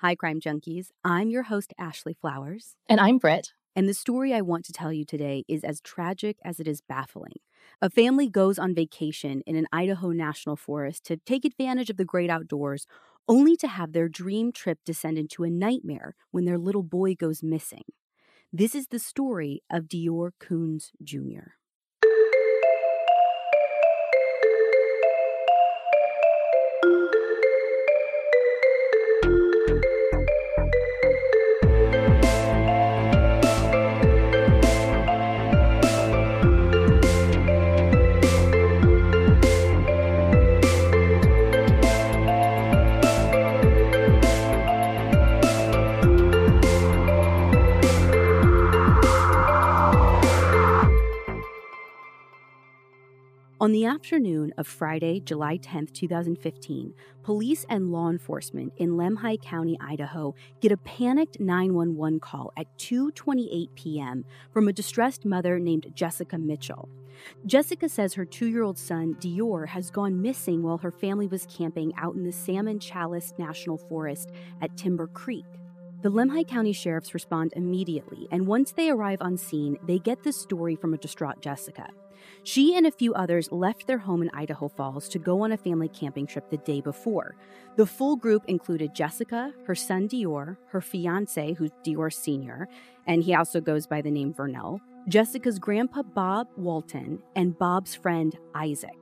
Hi, Crime Junkies. I'm your host, Ashley Flowers. And I'm Britt. And the story I want to tell you today is as tragic as it is baffling. A family goes on vacation in an Idaho national forest to take advantage of the great outdoors, only to have their dream trip descend into a nightmare when their little boy goes missing. This is the story of DeOrr Kunz Jr. On the afternoon of Friday, July 10, 2015, police and law enforcement in Lemhi County, Idaho, get a panicked 911 call at 2:28 p.m. from a distressed mother named Jessica Mitchell. Jessica says her 2-year-old son, DeOrr, has gone missing while her family was camping out in the Salmon Challis National Forest at Timber Creek. The Lemhi County sheriffs respond immediately, and once they arrive on scene, they get the story from a distraught Jessica. She and a few others left their home in Idaho Falls to go on a family camping trip the day before. The full group included Jessica, her son DeOrr, her fiance, who's DeOrr Sr., and he also goes by the name Vernal, Jessica's grandpa Bob Walton, and Bob's friend Isaac.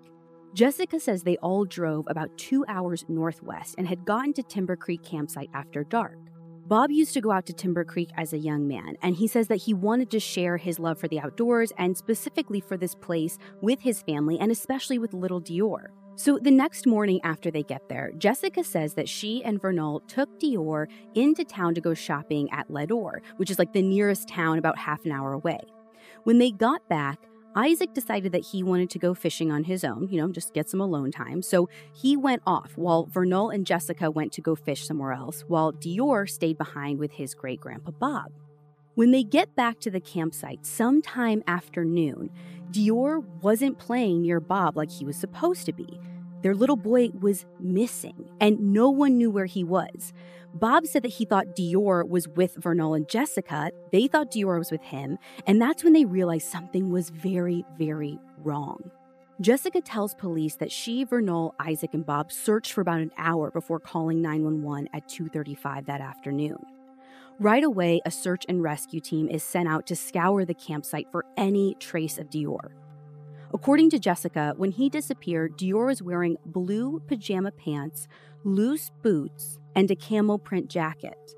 Jessica says they all drove about two hours northwest and had gotten to Timber Creek campsite after dark. Bob used to go out to Timber Creek as a young man, and he says that he wanted to share his love for the outdoors and specifically for this place with his family and especially with little DeOrr. So the next morning after they get there, Jessica says that she and Vernal took DeOrr into town to go shopping at Leadore, which is like the nearest town about half an hour away. When they got back, Isaac decided that he wanted to go fishing on his own, you know, just get some alone time. So he went off while Vernal and Jessica went to go fish somewhere else, while DeOrr stayed behind with his great grandpa Bob. When they get back to the campsite sometime after noon, DeOrr wasn't playing near Bob like he was supposed to be. Their little boy was missing, and no one knew where he was. Bob said that he thought DeOrr was with Vernal and Jessica. They thought DeOrr was with him, and that's when they realized something was very, very wrong. Jessica tells police that she, Vernal, Isaac, and Bob searched for about an hour before calling 911 at 2:35 that afternoon. Right away, a search and rescue team is sent out to scour the campsite for any trace of DeOrr. According to Jessica, when he disappeared, DeOrr was wearing blue pajama pants, loose boots, and a camel print jacket.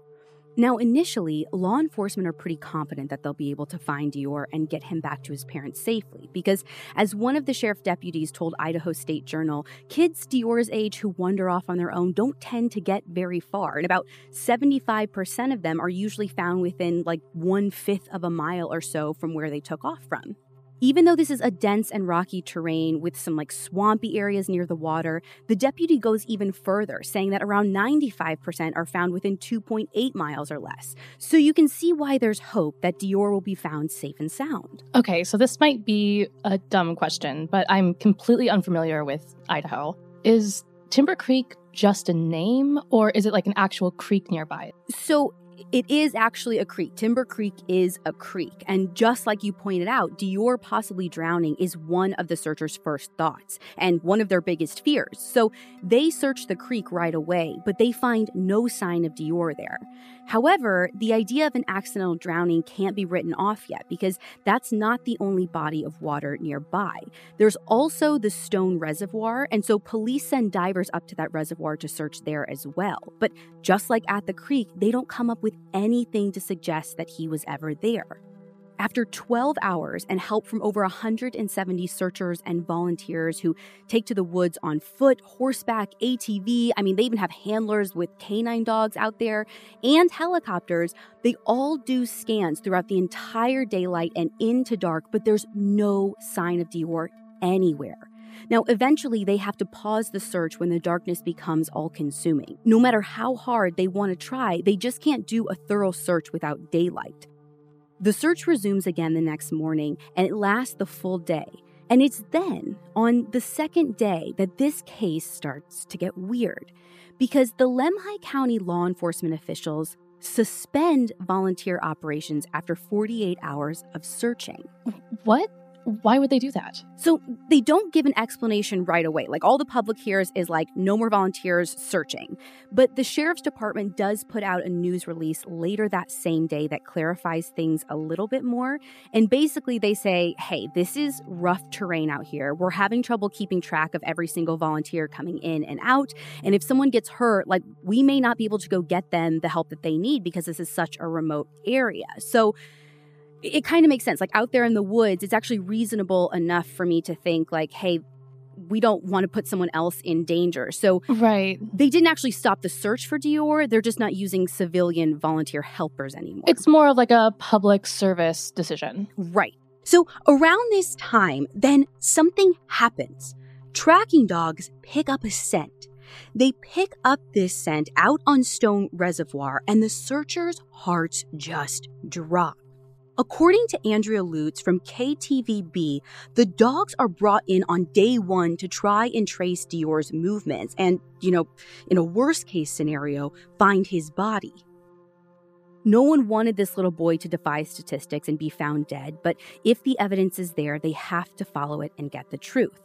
Now, initially, law enforcement are pretty confident that they'll be able to find DeOrr and get him back to his parents safely because, as one of the sheriff deputies told Idaho State Journal, kids DeOrr's age who wander off on their own don't tend to get very far. And about 75% of them are usually found within like one fifth of a mile or so from where they took off from. Even though this is a dense and rocky terrain with some like swampy areas near the water, the deputy goes even further, saying that around 95% are found within 2.8 miles or less. So you can see why there's hope that DeOrr will be found safe and sound. Okay, so this might be a dumb question, but I'm completely unfamiliar with Idaho. Is Timber Creek just a name, or is it like an actual creek nearby? So it is actually a creek. Timber Creek is a creek. And just like you pointed out, DeOrr possibly drowning is one of the searchers' first thoughts and one of their biggest fears. So they search the creek right away, but they find no sign of DeOrr there. However, the idea of an accidental drowning can't be written off yet because that's not the only body of water nearby. There's also the Stone Reservoir, and so police send divers up to that reservoir to search there as well. But just like at the creek, they don't come up with anything to suggest that he was ever there. After 12 hours and help from over 170 searchers and volunteers who take to the woods on foot, horseback, ATV, I mean, they even have handlers with canine dogs out there and helicopters, they all do scans throughout the entire daylight and into dark, but there's no sign of DeOrr anywhere. Now, eventually, they have to pause the search when the darkness becomes all consuming. No matter how hard they want to try, they just can't do a thorough search without daylight. The search resumes again the next morning and it lasts the full day. And it's then, on the second day, that this case starts to get weird. because the Lemhi County law enforcement officials suspend volunteer operations after 48 hours of searching. What? Why would they do that? So they don't give an explanation right away. Like all the public hears is like no more volunteers searching. But the sheriff's department does put out a news release later that same day that clarifies things a little bit more. And basically they say, hey, this is rough terrain out here. We're having trouble keeping track of every single volunteer coming in and out. And if someone gets hurt, like we may not be able to go get them the help that they need because this is such a remote area. So it kind of makes sense. Like out there in the woods, it's actually reasonable enough for me to think, like, hey, we don't want to put someone else in danger. So right. they didn't actually stop the search for DeOrr. They're just not using civilian volunteer helpers anymore. It's more of like a public service decision. Right. So around this time, then something happens. Tracking dogs pick up a scent. They pick up this scent out on Stone Reservoir, and the searchers' hearts just drop. According to Andrea Lutz from KTVB, the dogs are brought in on day one to try and trace DeOrr's movements and, you know, in a worst case scenario, find his body. No one wanted this little boy to defy statistics and be found dead, but if the evidence is there, they have to follow it and get the truth.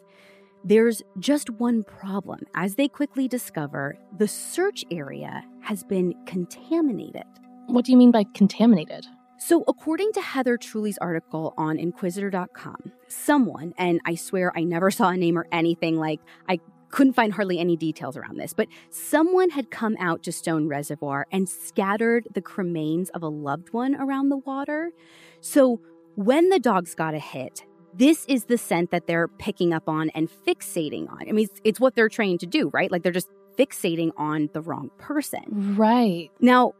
There's just one problem. As they quickly discover, the search area has been contaminated. What do you mean by contaminated? So, according to Heather Truly's article on Inquisitor.com, someone, and I swear I never saw a name or anything like, I couldn't find hardly any details around this, but someone had come out to Stone Reservoir and scattered the cremains of a loved one around the water. So, when the dogs got a hit, this is the scent that they're picking up on and fixating on. I mean, it's, it's what they're trained to do, right? Like they're just fixating on the wrong person. Right. Now,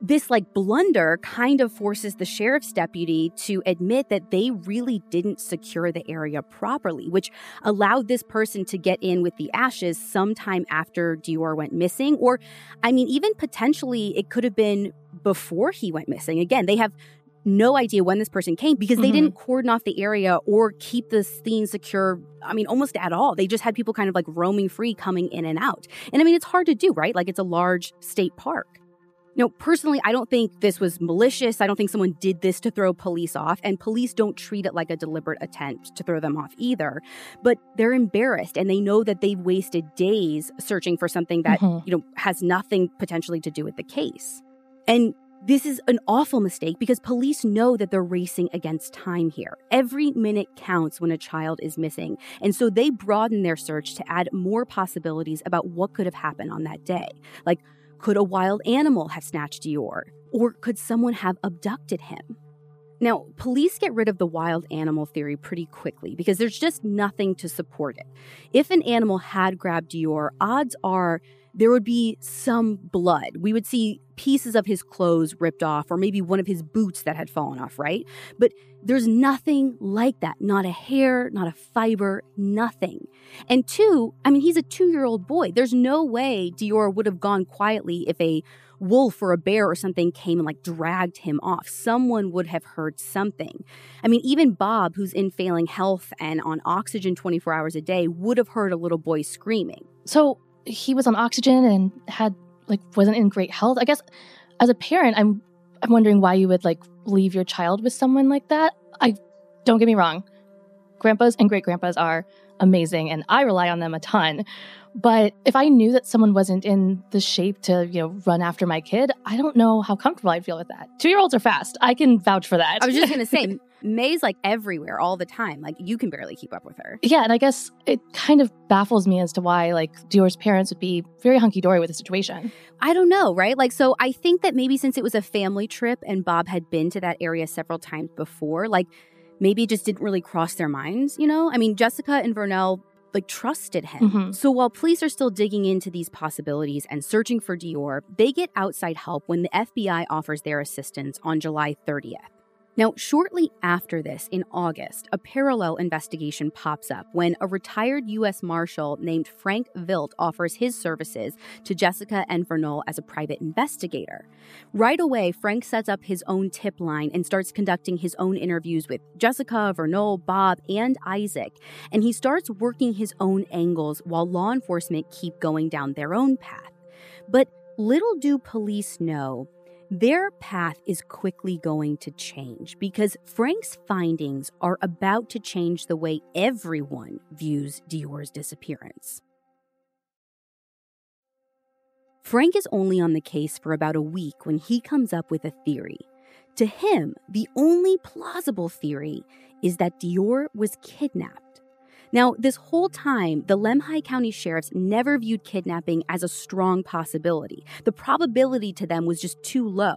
this like blunder kind of forces the sheriff's deputy to admit that they really didn't secure the area properly, which allowed this person to get in with the ashes sometime after DeOrr went missing. Or, I mean, even potentially it could have been before he went missing. Again, they have no idea when this person came because they mm-hmm. didn't cordon off the area or keep the scene secure. I mean, almost at all. They just had people kind of like roaming free coming in and out. And I mean, it's hard to do, right? Like it's a large state park. Now, personally, I don't think this was malicious. I don't think someone did this to throw police off, and police don't treat it like a deliberate attempt to throw them off either. But they're embarrassed and they know that they've wasted days searching for something that, mm-hmm. you know, has nothing potentially to do with the case. And this is an awful mistake because police know that they're racing against time here. Every minute counts when a child is missing. And so they broaden their search to add more possibilities about what could have happened on that day. Like, could a wild animal have snatched DeOrr? Or could someone have abducted him? Now, police get rid of the wild animal theory pretty quickly because there's just nothing to support it. If an animal had grabbed DeOrr, odds are there would be some blood. We would see pieces of his clothes ripped off, or maybe one of his boots that had fallen off, right? But there's nothing like that. Not a hair, not a fiber, nothing. And two, I mean, he's a two year old boy. There's no way DeOrr would have gone quietly if a wolf or a bear or something came and like dragged him off. Someone would have heard something. I mean, even Bob, who's in failing health and on oxygen 24 hours a day, would have heard a little boy screaming. So he was on oxygen and had like wasn't in great health. I guess as a parent, I'm I'm wondering why you would like leave your child with someone like that. I don't get me wrong. Grandpas and great grandpas are amazing and I rely on them a ton. But if I knew that someone wasn't in the shape to, you know, run after my kid, I don't know how comfortable I'd feel with that. Two year olds are fast. I can vouch for that. I was just going to say, May's like everywhere all the time. Like you can barely keep up with her. Yeah. And I guess it kind of baffles me as to why, like, DeOrr's parents would be very hunky dory with the situation. I don't know, right? Like, so I think that maybe since it was a family trip and Bob had been to that area several times before, like, maybe it just didn't really cross their minds, you know? I mean, Jessica and Vernal like trusted him. Mm-hmm. So while police are still digging into these possibilities and searching for DeOrr, they get outside help when the FBI offers their assistance on July 30th. Now, shortly after this, in August, a parallel investigation pops up when a retired U.S. Marshal named Frank Vilt offers his services to Jessica and Vernal as a private investigator. Right away, Frank sets up his own tip line and starts conducting his own interviews with Jessica, Vernal, Bob, and Isaac. And he starts working his own angles while law enforcement keep going down their own path. But little do police know their path is quickly going to change because Frank's findings are about to change the way everyone views DeOrr's disappearance. Frank is only on the case for about a week when he comes up with a theory. To him, the only plausible theory is that DeOrr was kidnapped. Now, this whole time, the Lemhi County sheriffs never viewed kidnapping as a strong possibility. The probability to them was just too low.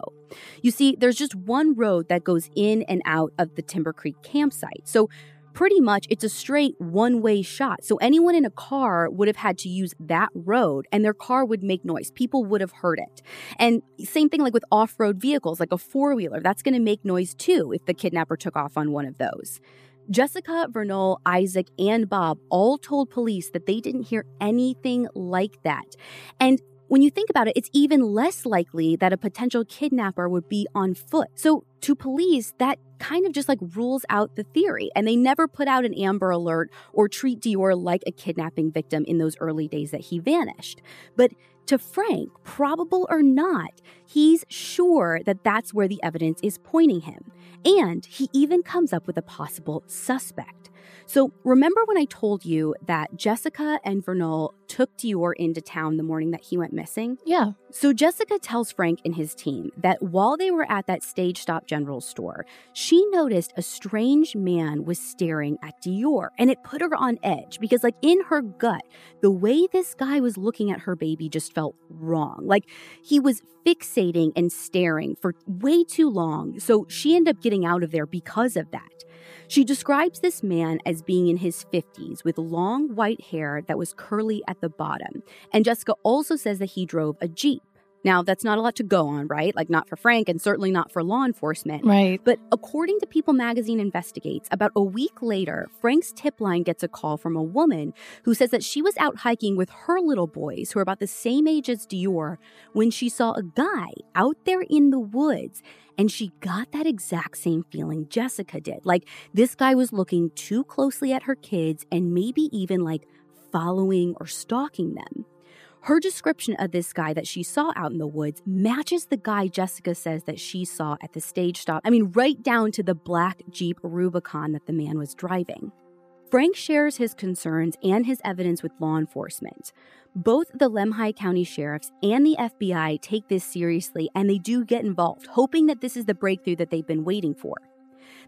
You see, there's just one road that goes in and out of the Timber Creek campsite. So, pretty much it's a straight one way shot. So anyone in a car would have had to use that road and their car would make noise. People would have heard it. And same thing like with off road vehicles, like a four wheeler, that's going to make noise too if the kidnapper took off on one of those. Jessica, Vernal, Isaac, and Bob all told police that they didn't hear anything like that. And when you think about it, it's even less likely that a potential kidnapper would be on foot. So, to police, that kind of just like rules out the theory. And they never put out an Amber Alert or treat DeOrr like a kidnapping victim in those early days that he vanished. But to Frank, probable or not, he's sure that that's where the evidence is pointing him. And he even comes up with a possible suspect. So, remember when I told you that Jessica and Vernal took DeOrr into town the morning that he went missing? Yeah. So, Jessica tells Frank and his team that while they were at that stage stop general store, she noticed a strange man was staring at DeOrr, and it put her on edge because, like, in her gut, the way this guy was looking at her baby just felt wrong. Like, he was fixating and staring for way too long. So, she ended up getting out of there because of that. She describes this man as being in his 50s with long white hair that was curly at the bottom. And Jessica also says that he drove a Jeep. Now, that's not a lot to go on, right? Like, not for Frank and certainly not for law enforcement. Right. But according to People magazine investigates, about a week later, Frank's tip line gets a call from a woman who says that she was out hiking with her little boys, who are about the same age as DeOrr, when she saw a guy out there in the woods. And she got that exact same feeling Jessica did. Like, this guy was looking too closely at her kids and maybe even like following or stalking them. Her description of this guy that she saw out in the woods matches the guy Jessica says that she saw at the stage stop. I mean, right down to the black Jeep Rubicon that the man was driving. Frank shares his concerns and his evidence with law enforcement. Both the Lemhi County sheriffs and the FBI take this seriously and they do get involved, hoping that this is the breakthrough that they've been waiting for.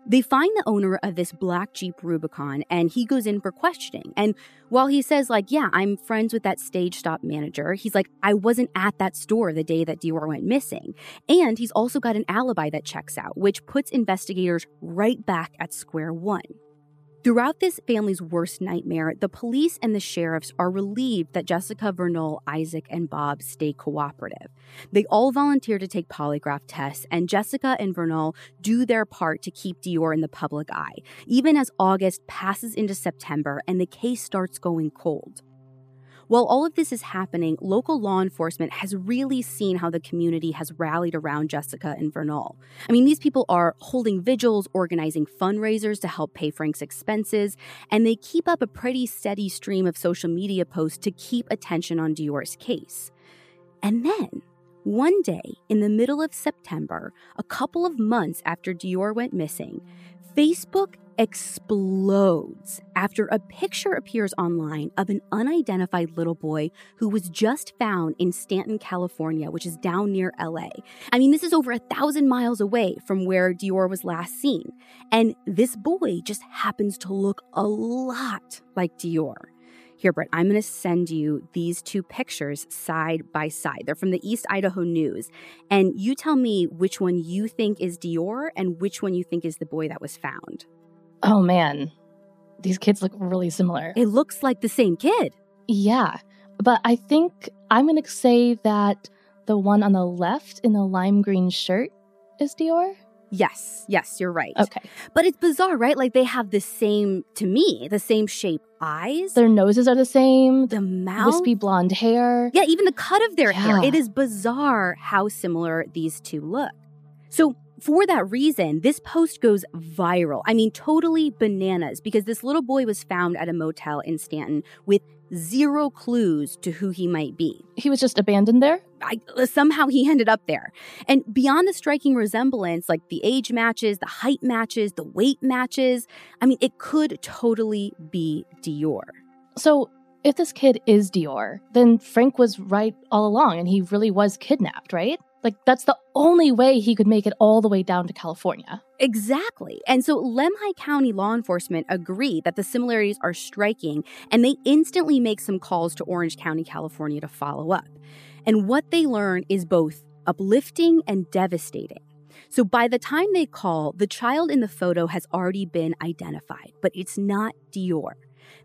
They find the owner of this black Jeep Rubicon and he goes in for questioning. And while he says, like, yeah, I'm friends with that stage stop manager, he's like, I wasn't at that store the day that DeOrr went missing. And he's also got an alibi that checks out, which puts investigators right back at square one. Throughout this family's worst nightmare, the police and the sheriffs are relieved that Jessica Vernal, Isaac, and Bob stay cooperative. They all volunteer to take polygraph tests, and Jessica and Vernal do their part to keep DeOrr in the public eye, even as August passes into September and the case starts going cold. While all of this is happening, local law enforcement has really seen how the community has rallied around Jessica and Vernal. I mean, these people are holding vigils, organizing fundraisers to help pay Frank's expenses, and they keep up a pretty steady stream of social media posts to keep attention on DeOrr's case. And then, one day in the middle of September, a couple of months after DeOrr went missing, Facebook explodes after a picture appears online of an unidentified little boy who was just found in Stanton, California, which is down near LA. I mean, this is over a thousand miles away from where DeOrr was last seen. And this boy just happens to look a lot like DeOrr. Here, Britt, I'm going to send you these two pictures side by side. They're from the East Idaho News. And you tell me which one you think is DeOrr and which one you think is the boy that was found. Oh man, these kids look really similar. It looks like the same kid. Yeah, but I think I'm going to say that the one on the left in the lime green shirt is DeOrr. Yes, yes, you're right. Okay. But it's bizarre, right? Like they have the same, to me, the same shape eyes. Their noses are the same. The mouth. Wispy blonde hair. Yeah, even the cut of their hair. It is bizarre how similar these two look. So for that reason, this post goes viral. I mean, totally bananas because this little boy was found at a motel in Stanton with zero clues to who he might be. He was just abandoned there? I, uh, somehow he ended up there. And beyond the striking resemblance, like the age matches, the height matches, the weight matches, I mean, it could totally be DeOrr. So, if this kid is DeOrr, then Frank was right all along and he really was kidnapped, right? Like, that's the only way he could make it all the way down to California. Exactly. And so Lemhi County law enforcement agree that the similarities are striking, and they instantly make some calls to Orange County, California to follow up. And what they learn is both uplifting and devastating. So by the time they call, the child in the photo has already been identified, but it's not DeOrr.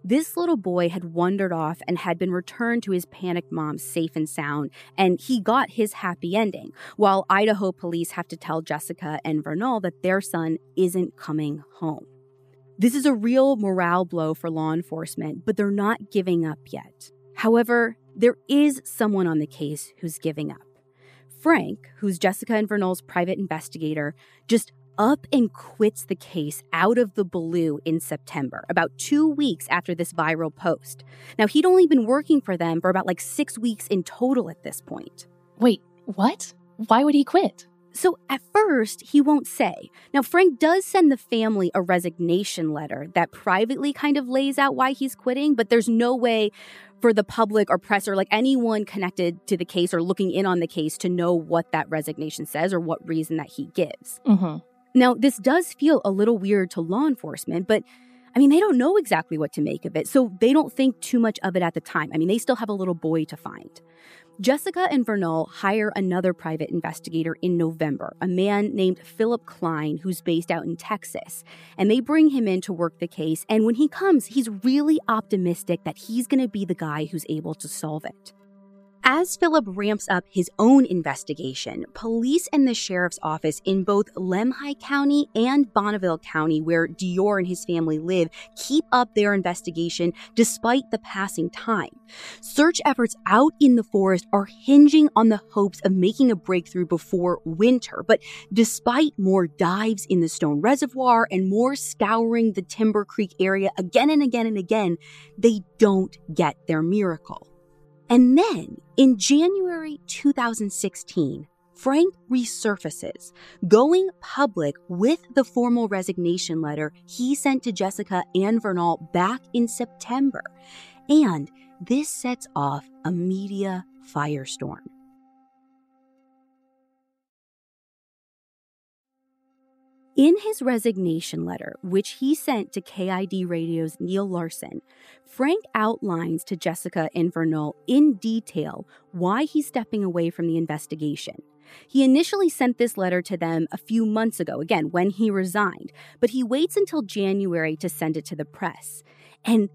This little boy had wandered off and had been returned to his panicked mom safe and sound, and he got his happy ending, while Idaho police have to tell Jessica and Vernal that their son isn't coming home. This is a real morale blow for law enforcement, but they're not giving up yet. However, there is someone on the case who's giving up. Frank, who's Jessica and Vernal's private investigator, just up and quits the case out of the blue in September, about two weeks after this viral post. Now, he'd only been working for them for about like six weeks in total at this point. Wait, what? Why would he quit? So at first, he won't say. Now, Frank does send the family a resignation letter that privately kind of lays out why he's quitting, but there's no way for the public or press or like anyone connected to the case or looking in on the case to know what that resignation says or what reason that he gives. Mm-hmm. Now, this does feel a little weird to law enforcement, but I mean, they don't know exactly what to make of it, so they don't think too much of it at the time. I mean, they still have a little boy to find. Jessica and Vernal hire another private investigator in November, a man named Philip Klein, who's based out in Texas. And they bring him in to work the case. And when he comes, he's really optimistic that he's going to be the guy who's able to solve it. As Philip ramps up his own investigation, police and the sheriff's office in both Lemhi County and Bonneville County, where DeOrr and his family live, keep up their investigation despite the passing time. Search efforts out in the forest are hinging on the hopes of making a breakthrough before winter, but despite more dives in the Stone Reservoir and more scouring the Timber Creek area again and again and again, they don't get their miracle. And then in January 2016, Frank resurfaces, going public with the formal resignation letter he sent to Jessica and Vernal back in September. And this sets off a media firestorm. In his resignation letter, which he sent to KID Radio's Neil Larson, Frank outlines to Jessica and Vernal in detail why he's stepping away from the investigation. He initially sent this letter to them a few months ago, again, when he resigned, but he waits until January to send it to the press. And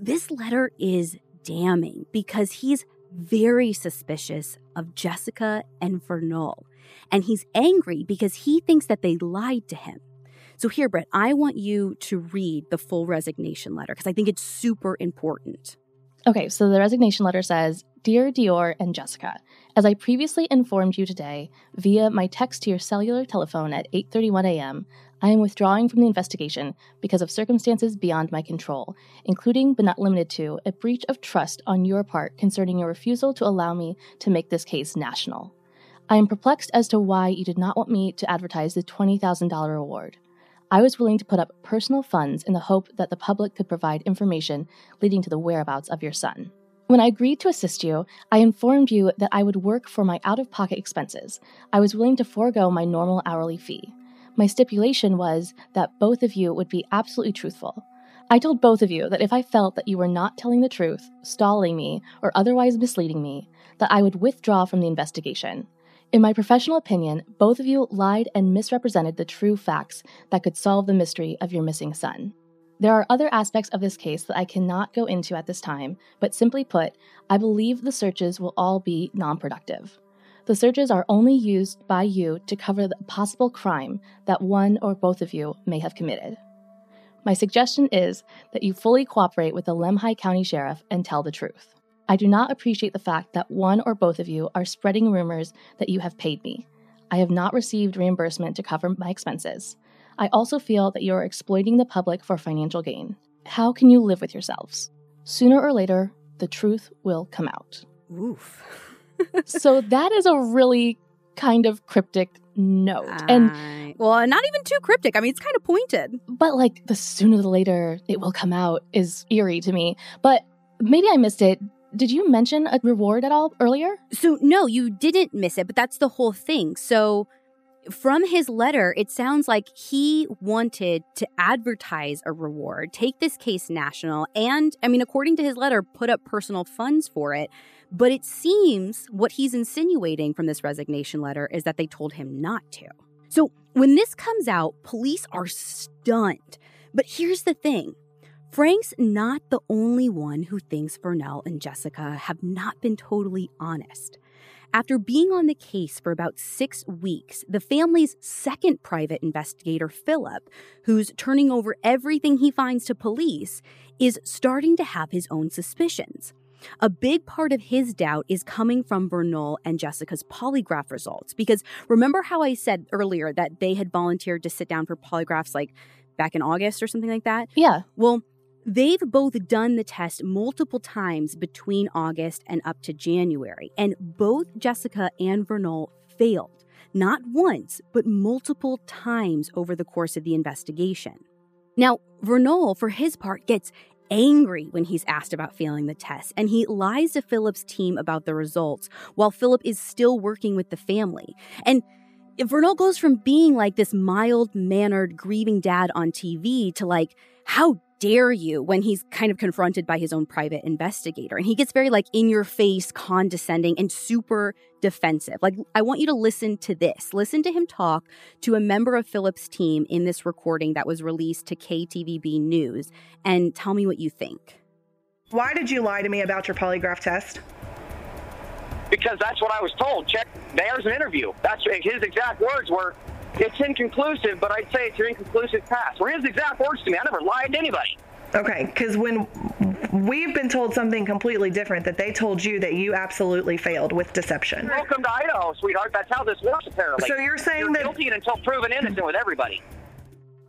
this letter is damning because he's very suspicious of Jessica and Vernal. And he's angry because he thinks that they lied to him. So, here, Britt, I want you to read the full resignation letter because I think it's super important. Okay, so the resignation letter says Dear DeOrr and Jessica, as I previously informed you today via my text to your cellular telephone at 8:31 a.m., I am withdrawing from the investigation because of circumstances beyond my control, including but not limited to a breach of trust on your part concerning your refusal to allow me to make this case national. I am perplexed as to why you did not want me to advertise the $20,000 reward. I was willing to put up personal funds in the hope that the public could provide information leading to the whereabouts of your son. When I agreed to assist you, I informed you that I would work for my out of pocket expenses. I was willing to forego my normal hourly fee. My stipulation was that both of you would be absolutely truthful. I told both of you that if I felt that you were not telling the truth, stalling me, or otherwise misleading me, that I would withdraw from the investigation. In my professional opinion, both of you lied and misrepresented the true facts that could solve the mystery of your missing son. There are other aspects of this case that I cannot go into at this time, but simply put, I believe the searches will all be non productive. The searches are only used by you to cover the possible crime that one or both of you may have committed. My suggestion is that you fully cooperate with the Lemhi County Sheriff and tell the truth. I do not appreciate the fact that one or both of you are spreading rumors that you have paid me. I have not received reimbursement to cover my expenses. I also feel that you are exploiting the public for financial gain. How can you live with yourselves? Sooner or later, the truth will come out. Oof. so that is a really kind of cryptic note. and Uh, well, not even too cryptic. I mean, it's kind of pointed. but like the sooner the later it will come out is eerie to me. But maybe I missed it. Did you mention a reward at all earlier? So, no, you didn't miss it, but that's the whole thing. So, from his letter, it sounds like he wanted to advertise a reward, take this case national, and, I mean, according to his letter, put up personal funds for it. But it seems what he's insinuating from this resignation letter is that they told him not to. So, when this comes out, police are stunned. But here's the thing Frank's not the only one who thinks Vernal and Jessica have not been totally honest. After being on the case for about six weeks, the family's second private investigator, Philip, who's turning over everything he finds to police, is starting to have his own suspicions. A big part of his doubt is coming from Vernal and Jessica's polygraph results. Because remember how I said earlier that they had volunteered to sit down for polygraphs like back in August or something like that? Yeah. Well, they've both done the test multiple times between August and up to January, and both Jessica and Vernal failed. Not once, but multiple times over the course of the investigation. Now, Vernal, for his part, gets angry when he's asked about failing the test, and he lies to Philip's team about the results while Philip is still working with the family. And Vernal goes from being like this mild mannered, grieving dad on TV to like, how dare you when he's kind of confronted by his own private investigator. And he gets very like in your face, condescending, and super defensive. Like, I want you to listen to this. Listen to him talk to a member of Philip's team in this recording that was released to KTVB News and tell me what you think. Why did you lie to me about your polygraph test? because that's what I was told. Check, there's an interview. That's his exact words were, it's inconclusive, but I'd say it's an inconclusive pass. Were his exact words to me. I never lied to anybody. Okay, because when we've been told something completely different, that they told you that you absolutely failed with deception. Welcome to Idaho, sweetheart. That's how this works, apparently. So you're saying You're that guilty until proven innocent with everybody.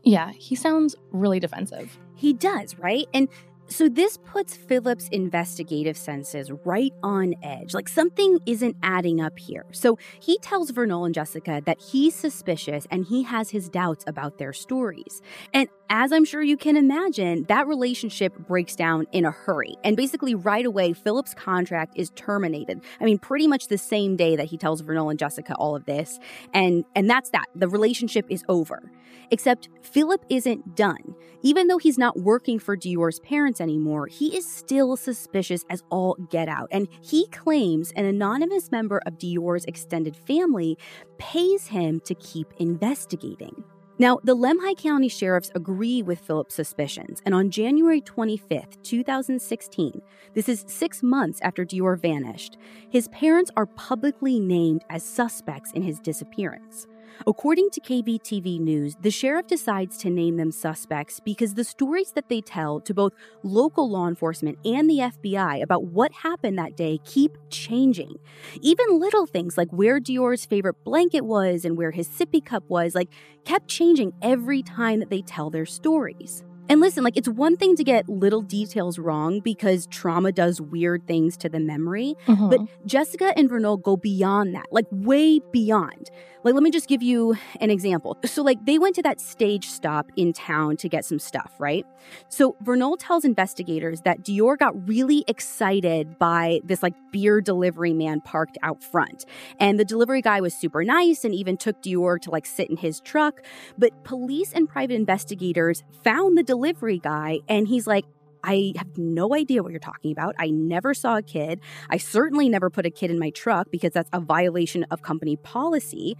Yeah, he sounds really defensive. He does, right? And so this puts Philip's investigative senses right on edge. Like something isn't adding up here. So he tells Vernal and Jessica that he's suspicious and he has his doubts about their stories. And as I'm sure you can imagine, that relationship breaks down in a hurry. And basically, right away, Philip's contract is terminated. I mean, pretty much the same day that he tells Vernal and Jessica all of this. And, and that's that. The relationship is over. Except Philip isn't done. Even though he's not working for DeOrr's parents anymore, he is still suspicious as all get out. And he claims an anonymous member of DeOrr's extended family pays him to keep investigating. Now, the Lemhi County sheriffs agree with Philip's suspicions, and on January 25th, 2016, this is six months after DeOrr vanished, his parents are publicly named as suspects in his disappearance. According to KBTV News, the sheriff decides to name them suspects because the stories that they tell to both local law enforcement and the FBI about what happened that day keep changing. Even little things like where DeOrr's favorite blanket was and where his sippy cup was, like, kept changing every time that they tell their stories. And listen, like, it's one thing to get little details wrong because trauma does weird things to the memory, Mhm. but Jessica and Vernal go beyond that, like way beyond. Like, let me just give you an example. So, like, they went to that stage stop in town to get some stuff, right? So, Vernal tells investigators that DeOrr got really excited by this, like, beer delivery man parked out front. And the delivery guy was super nice and even took DeOrr to, like, sit in his truck. But police and private investigators found the delivery guy, and he's like, I have no idea what you're talking about. I never saw a kid. I certainly never put a kid in my truck because that's a violation of company policy.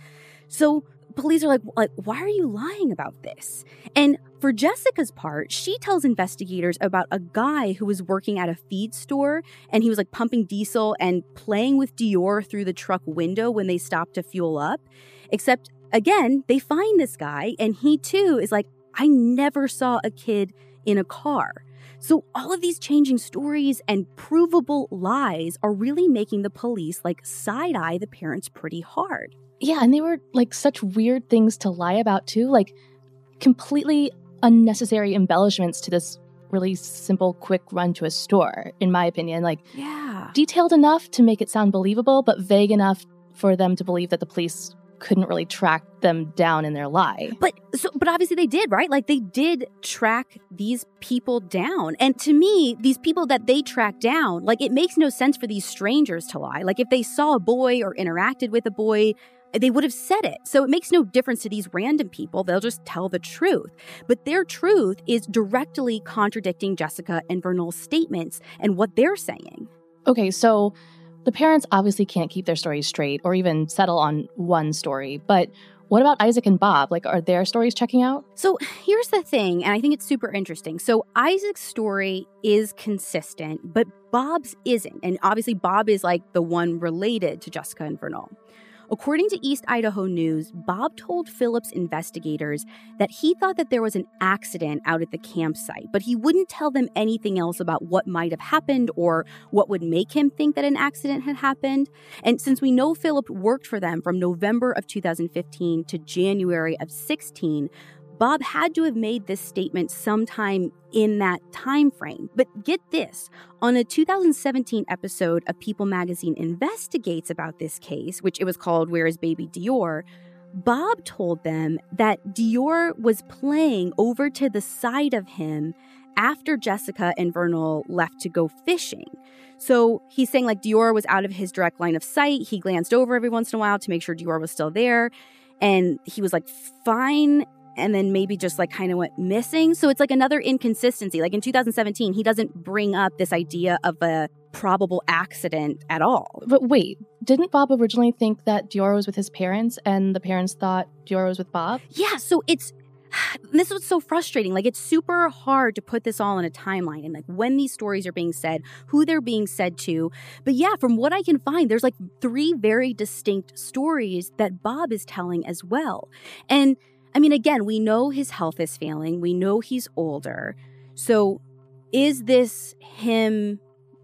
So police are like, like, why are you lying about this? And for Jessica's part, she tells investigators about a guy who was working at a feed store and he was like pumping diesel and playing with DeOrr through the truck window when they stopped to fuel up. Except again, they find this guy and he too is like, I never saw a kid in a car. So all of these changing stories and provable lies are really making the police like side eye the parents pretty hard. Yeah, and they were like such weird things to lie about too, like completely unnecessary embellishments to this really simple, quick run to a store, in my opinion. Like, Yeah. detailed enough to make it sound believable, but vague enough for them to believe that the police couldn't really track them down in their lie. But so but obviously they did, right? Like they did track these people down. And to me, these people that they tracked down, like it makes no sense for these strangers to lie. Like if they saw a boy or interacted with a boy, they would have said it. So it makes no difference to these random people. They'll just tell the truth. But their truth is directly contradicting Jessica and Vernal's statements and what they're saying. Okay, so the parents obviously can't keep their stories straight or even settle on one story, but what about Isaac and Bob? Like, are their stories checking out? So here's the thing, and I think it's super interesting. So Isaac's story is consistent, but Bob's isn't. And obviously, Bob is like the one related to Jessica and Vernal. According to East Idaho News, Bob told Philip's investigators that he thought that there was an accident out at the campsite, but he wouldn't tell them anything else about what might have happened or what would make him think that an accident had happened. And since we know Phillips worked for them from November of 2015 to January of 16, Bob had to have made this statement sometime in that time frame. But get this, on a 2017 episode of People magazine investigates about this case, which it was called Where is Baby DeOrr, Bob told them that DeOrr was playing over to the side of him after Jessica and Vernal left to go fishing. So he's saying like DeOrr was out of his direct line of sight. He glanced over every once in a while to make sure DeOrr was still there. And he was like fine and then maybe just like kind of went missing. So it's like another inconsistency. Like in 2017, he doesn't bring up this idea of a probable accident at all. But wait, didn't Bob originally think that DeOrr was with his parents and the parents thought DeOrr was with Bob? Yeah, so it's this was so frustrating. Like it's super hard to put this all in a timeline and like when these stories are being said, who they're being said to. But yeah, from what I can find, there's like three very distinct stories that Bob is telling as well. And I mean, again, we know his health is failing. We know he's older. So is this him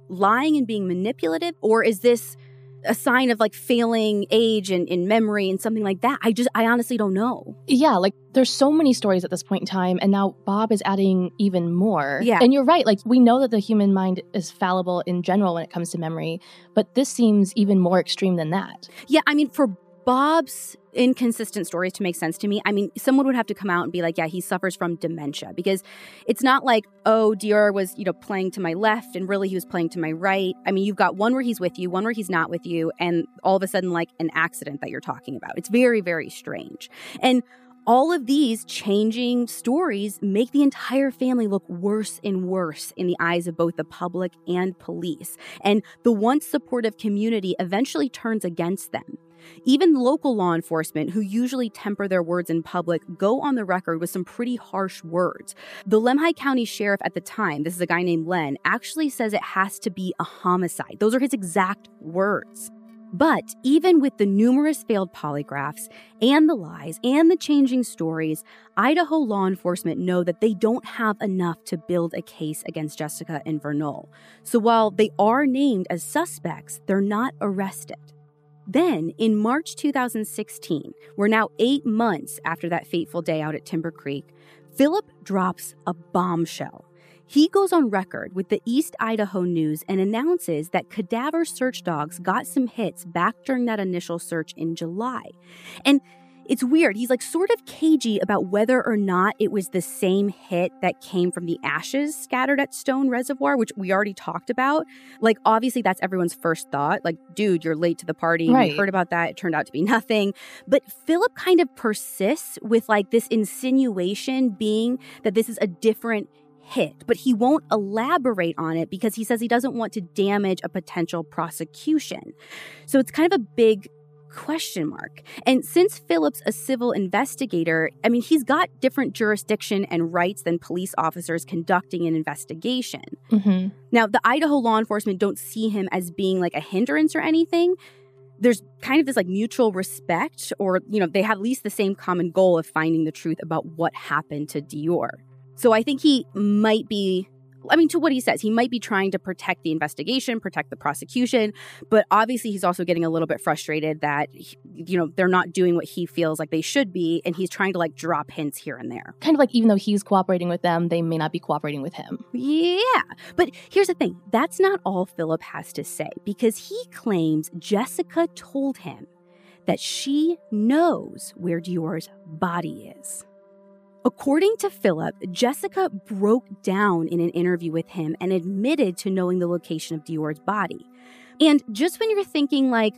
lying and being manipulative? Or is this a sign of like failing age and in memory and something like that? I just, I honestly don't know. Yeah, like there's so many stories at this point in time, and now Bob is adding even more. Yeah. And you're right, like we know that the human mind is fallible in general when it comes to memory, but this seems even more extreme than that. Yeah, I mean, for Bob's inconsistent stories to make sense to me, I mean, someone would have to come out and be like, yeah, he suffers from dementia because it's not like, oh, DeOrr was, you know, playing to my left and really he was playing to my right. I mean, you've got one where he's with you, one where he's not with you, and all of a sudden, like an accident that you're talking about. It's very, very strange. And all of these changing stories make the entire family look worse and worse in the eyes of both the public and police. And the once supportive community eventually turns against them. Even local law enforcement, who usually temper their words in public, go on the record with some pretty harsh words. The Lemhi County Sheriff at the time, this is a guy named Len, actually says it has to be a homicide. Those are his exact words. But even with the numerous failed polygraphs and the lies and the changing stories, Idaho law enforcement know that they don't have enough to build a case against Jessica and Vernal. So while they are named as suspects, they're not arrested. Then, in March 2016, we're now eight months after that fateful day out at Timber Creek, Philip drops a bombshell. He goes on record with the East Idaho News and announces that cadaver search dogs got some hits back during that initial search in July. And it's weird. He's like sort of cagey about whether or not it was the same hit that came from the ashes scattered at Stone Reservoir, which we already talked about. Like, obviously, that's everyone's first thought. Like, dude, you're late to the party. Right. We heard about that. It turned out to be nothing. But Philip kind of persists with like this insinuation being that this is a different hit, but he won't elaborate on it because he says he doesn't want to damage a potential prosecution. So it's kind of a big question mark. And since Phillips a civil investigator, I mean he's got different jurisdiction and rights than police officers conducting an investigation. Mm-hmm. Now, the Idaho law enforcement don't see him as being like a hindrance or anything. There's kind of this like mutual respect or you know, they have at least the same common goal of finding the truth about what happened to DeOrr. So I think he might be I mean, to what he says, he might be trying to protect the investigation, protect the prosecution, but obviously he's also getting a little bit frustrated that, you know, they're not doing what he feels like they should be. And he's trying to like drop hints here and there. Kind of like even though he's cooperating with them, they may not be cooperating with him. Yeah. But here's the thing that's not all Philip has to say because he claims Jessica told him that she knows where DeOrr's body is. According to Philip, Jessica broke down in an interview with him and admitted to knowing the location of DeOrr's body. And just when you're thinking, like,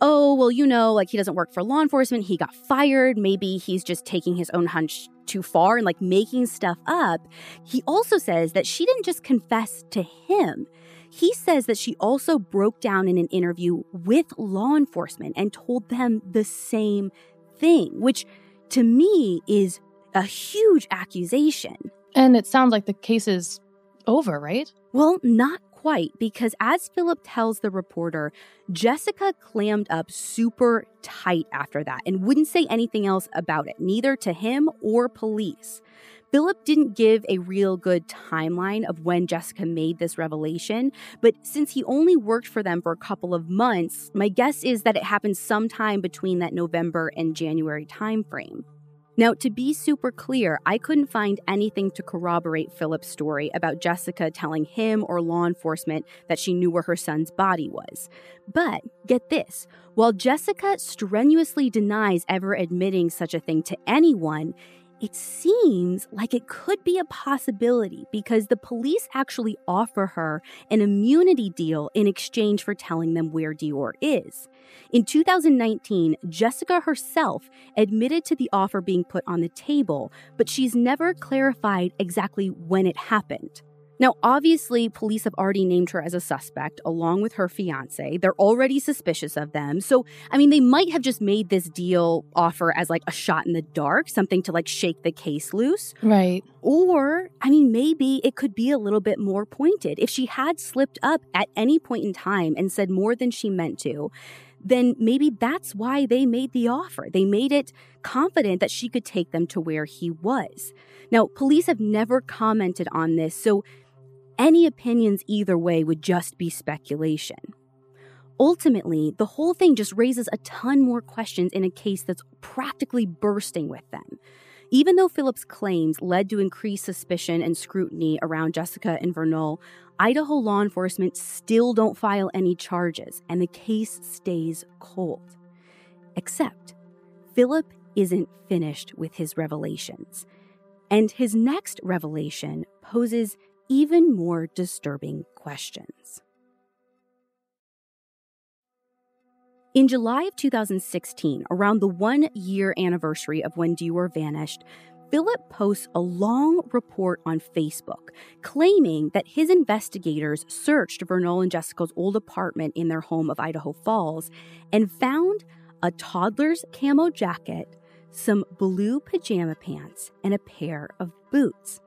oh, well, you know, like he doesn't work for law enforcement, he got fired, maybe he's just taking his own hunch too far and like making stuff up, he also says that she didn't just confess to him. He says that she also broke down in an interview with law enforcement and told them the same thing, which to me is a huge accusation. And it sounds like the case is over, right? Well, not quite, because as Philip tells the reporter, Jessica clammed up super tight after that and wouldn't say anything else about it, neither to him or police. Philip didn't give a real good timeline of when Jessica made this revelation, but since he only worked for them for a couple of months, my guess is that it happened sometime between that November and January timeframe. Now, to be super clear, I couldn't find anything to corroborate Philip's story about Jessica telling him or law enforcement that she knew where her son's body was. But get this while Jessica strenuously denies ever admitting such a thing to anyone, it seems like it could be a possibility because the police actually offer her an immunity deal in exchange for telling them where DeOrr is. In 2019, Jessica herself admitted to the offer being put on the table, but she's never clarified exactly when it happened. Now, obviously, police have already named her as a suspect along with her fiance. They're already suspicious of them. So, I mean, they might have just made this deal offer as like a shot in the dark, something to like shake the case loose. Right. Or, I mean, maybe it could be a little bit more pointed. If she had slipped up at any point in time and said more than she meant to, then maybe that's why they made the offer. They made it confident that she could take them to where he was. Now, police have never commented on this, so any opinions either way would just be speculation. Ultimately, the whole thing just raises a ton more questions in a case that's practically bursting with them. Even though Philip's claims led to increased suspicion and scrutiny around Jessica and Vernal, Idaho law enforcement still don't file any charges and the case stays cold. Except, Philip isn't finished with his revelations. And his next revelation poses even more disturbing questions. In July of 2016, around the one year anniversary of when DeOrr vanished, Philip posts a long report on Facebook claiming that his investigators searched Vernal and Jessica's old apartment in their home of Idaho Falls and found a toddler's camo jacket, some blue pajama pants, and a pair of boots.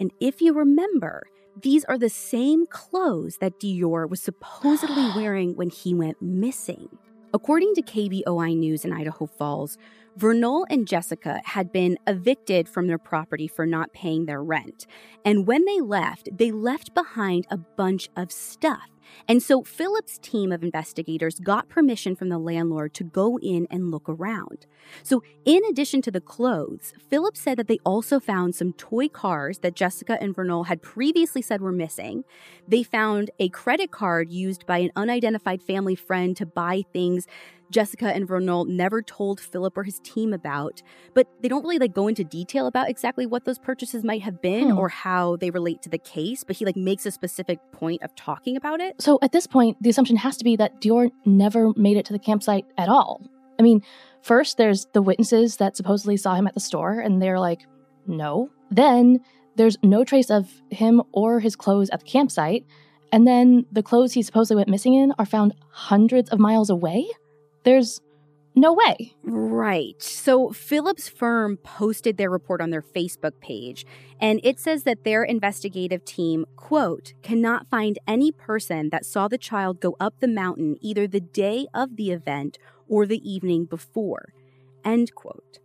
And if you remember, these are the same clothes that DeOrr was supposedly wearing when he went missing. According to KBOI News in Idaho Falls, Vernal and Jessica had been evicted from their property for not paying their rent. And when they left, they left behind a bunch of stuff. And so Philip's team of investigators got permission from the landlord to go in and look around. So, in addition to the clothes, Philip said that they also found some toy cars that Jessica and Vernal had previously said were missing. They found a credit card used by an unidentified family friend to buy things Jessica and Vernal never told Philip or his team about, but they don't really like go into detail about exactly what those purchases might have been hmm. or how they relate to the case, but he like makes a specific point of talking about it. So at this point, the assumption has to be that DeOrr never made it to the campsite at all. I mean, first there's the witnesses that supposedly saw him at the store and they're like, "No." Then there's no trace of him or his clothes at the campsite. And then the clothes he supposedly went missing in are found hundreds of miles away? There's no way. Right. So Philip's firm posted their report on their Facebook page, and it says that their investigative team, quote, cannot find any person that saw the child go up the mountain either the day of the event or the evening before, end quote.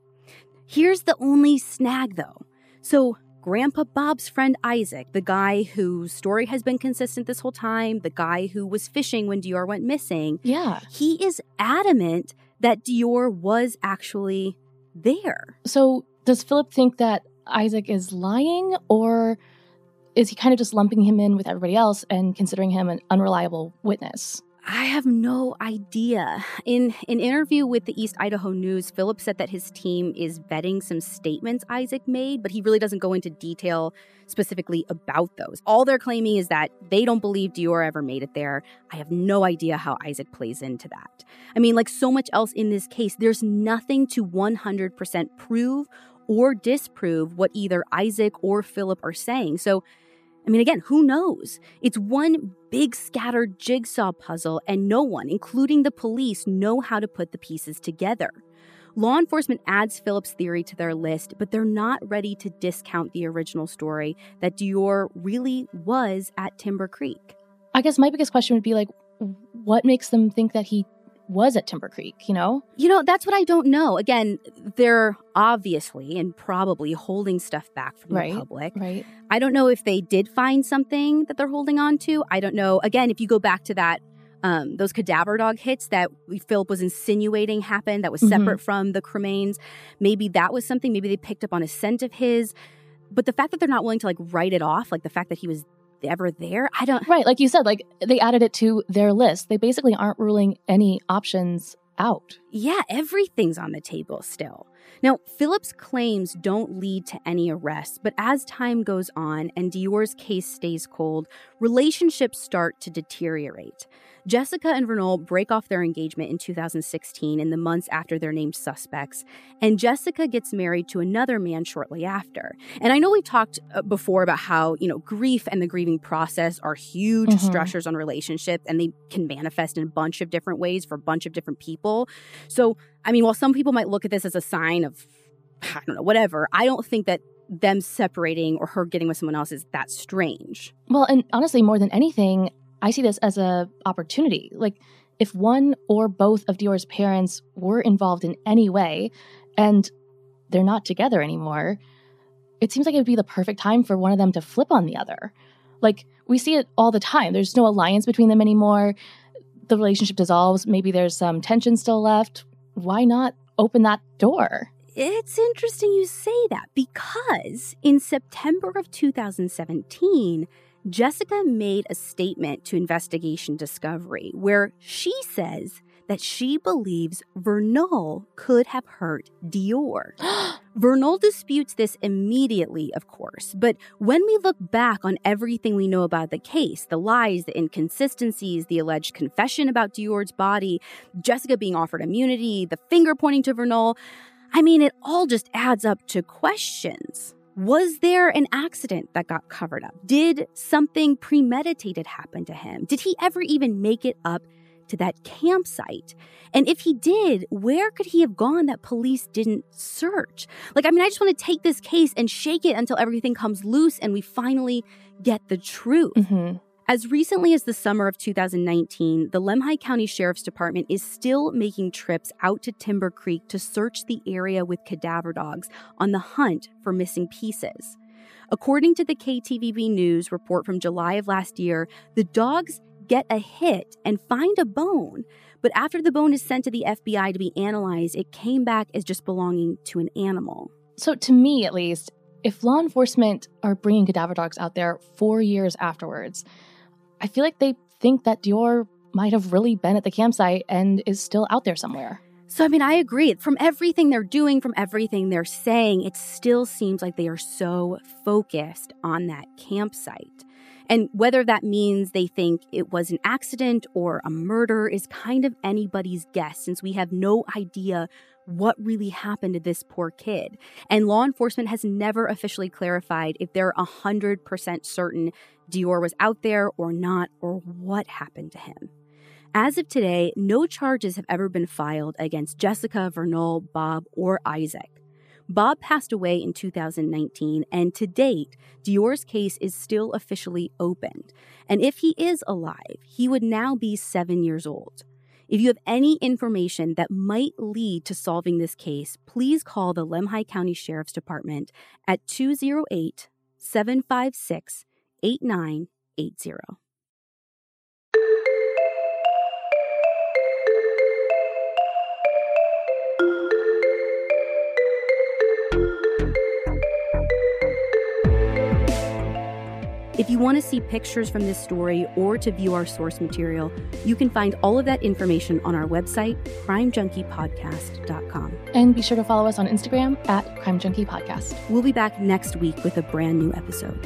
Here's the only snag though. So Grandpa Bob's friend Isaac, the guy whose story has been consistent this whole time, the guy who was fishing when DeOrr went missing, Yeah. he is adamant that DeOrr was actually there. So does Philip think that Isaac is lying, or is he kind of just lumping him in with everybody else and considering him an unreliable witness? I have no idea. In an interview with the East Idaho News, Philip said that his team is vetting some statements Isaac made, but he really doesn't go into detail specifically about those. All they're claiming is that they don't believe DeOrr ever made it there. I have no idea how Isaac plays into that. I mean, like so much else in this case, there's nothing to 100% prove or disprove what either Isaac or Philip are saying. So, I mean, again, who knows? It's one big scattered jigsaw puzzle, and no one, including the police, know how to put the pieces together. Law enforcement adds Philip's theory to their list, but they're not ready to discount the original story that DeOrr really was at Timber Creek. I guess my biggest question would be like, what makes them think that he was at Timber Creek, you know? You know, that's what I don't know. Again, they're obviously and probably holding stuff back from Right. the public. Right. I don't know if they did find something that they're holding on to. I don't know. Again, if you go back to that, um, those cadaver dog hits that Philip was insinuating happened that was Mhm. separate from the cremains, maybe that was something. Maybe they picked up on a scent of his. But the fact that they're not willing to like write it off, like the fact that he was ever there, I don't. Right. Like you said, like they added it to their list. They basically aren't ruling any options out. Yeah, everything's on the table still. Now, Philip's claims don't lead to any arrests, but as time goes on and DeOrr's case stays cold, relationships start to deteriorate. Jessica and Vernal break off their engagement in 2016 in the months after they're named suspects, and Jessica gets married to another man shortly after. And I know we've talked uh, before about how, you know, grief and the grieving process are huge Mhm. stressors on relationships and they can manifest in a bunch of different ways for a bunch of different people. So, I mean, while some people might look at this as a sign of, I don't know, whatever, I don't think that them separating or her getting with someone else is that strange. Well, and honestly, more than anything, I see this as a opportunity. Like if one or both of DeOrr's parents were involved in any way and they're not together anymore, it seems like it would be the perfect time for one of them to flip on the other. Like we see it all the time. There's no alliance between them anymore. The relationship dissolves. Maybe there's some tension still left. Why not open that door? It's interesting you say that because in September of 2017, Jessica made a statement to Investigation Discovery where she says that she believes Vernal could have hurt DeOrr. Vernal disputes this immediately, of course, but when we look back on everything we know about the case the lies, the inconsistencies, the alleged confession about DeOrr's body, Jessica being offered immunity, the finger pointing to Vernal I mean, it all just adds up to questions. Was there an accident that got covered up? Did something premeditated happen to him? Did he ever even make it up to that campsite? And if he did, where could he have gone that police didn't search? Like, I mean, I just want to take this case and shake it until everything comes loose and we finally get the truth. hmm As recently as the summer of 2019, the Lemhi County Sheriff's Department is still making trips out to Timber Creek to search the area with cadaver dogs on the hunt for missing pieces. According to the KTVB News report from July of last year, the dogs get a hit and find a bone. But after the bone is sent to the FBI to be analyzed, it came back as just belonging to an animal. So, to me at least, if law enforcement are bringing cadaver dogs out there four years afterwards, I feel like they think that DeOrr might have really been at the campsite and is still out there somewhere. So, I mean, I agree. From everything they're doing, from everything they're saying, it still seems like they are so focused on that campsite. And whether that means they think it was an accident or a murder is kind of anybody's guess since we have no idea what really happened to this poor kid. And law enforcement has never officially clarified if they're 100% certain DeOrr was out there or not, or what happened to him. As of today, no charges have ever been filed against Jessica, Vernal, Bob, or Isaac. Bob passed away in 2019, and to date, DeOrr's case is still officially opened. And if he is alive, he would now be seven years old. If you have any information that might lead to solving this case, please call the Lemhi County Sheriff's Department at 208 756 8980. If you want to see pictures from this story or to view our source material, you can find all of that information on our website, crimejunkiepodcast.com. And be sure to follow us on Instagram at Crime Junkie Podcast. We'll be back next week with a brand new episode.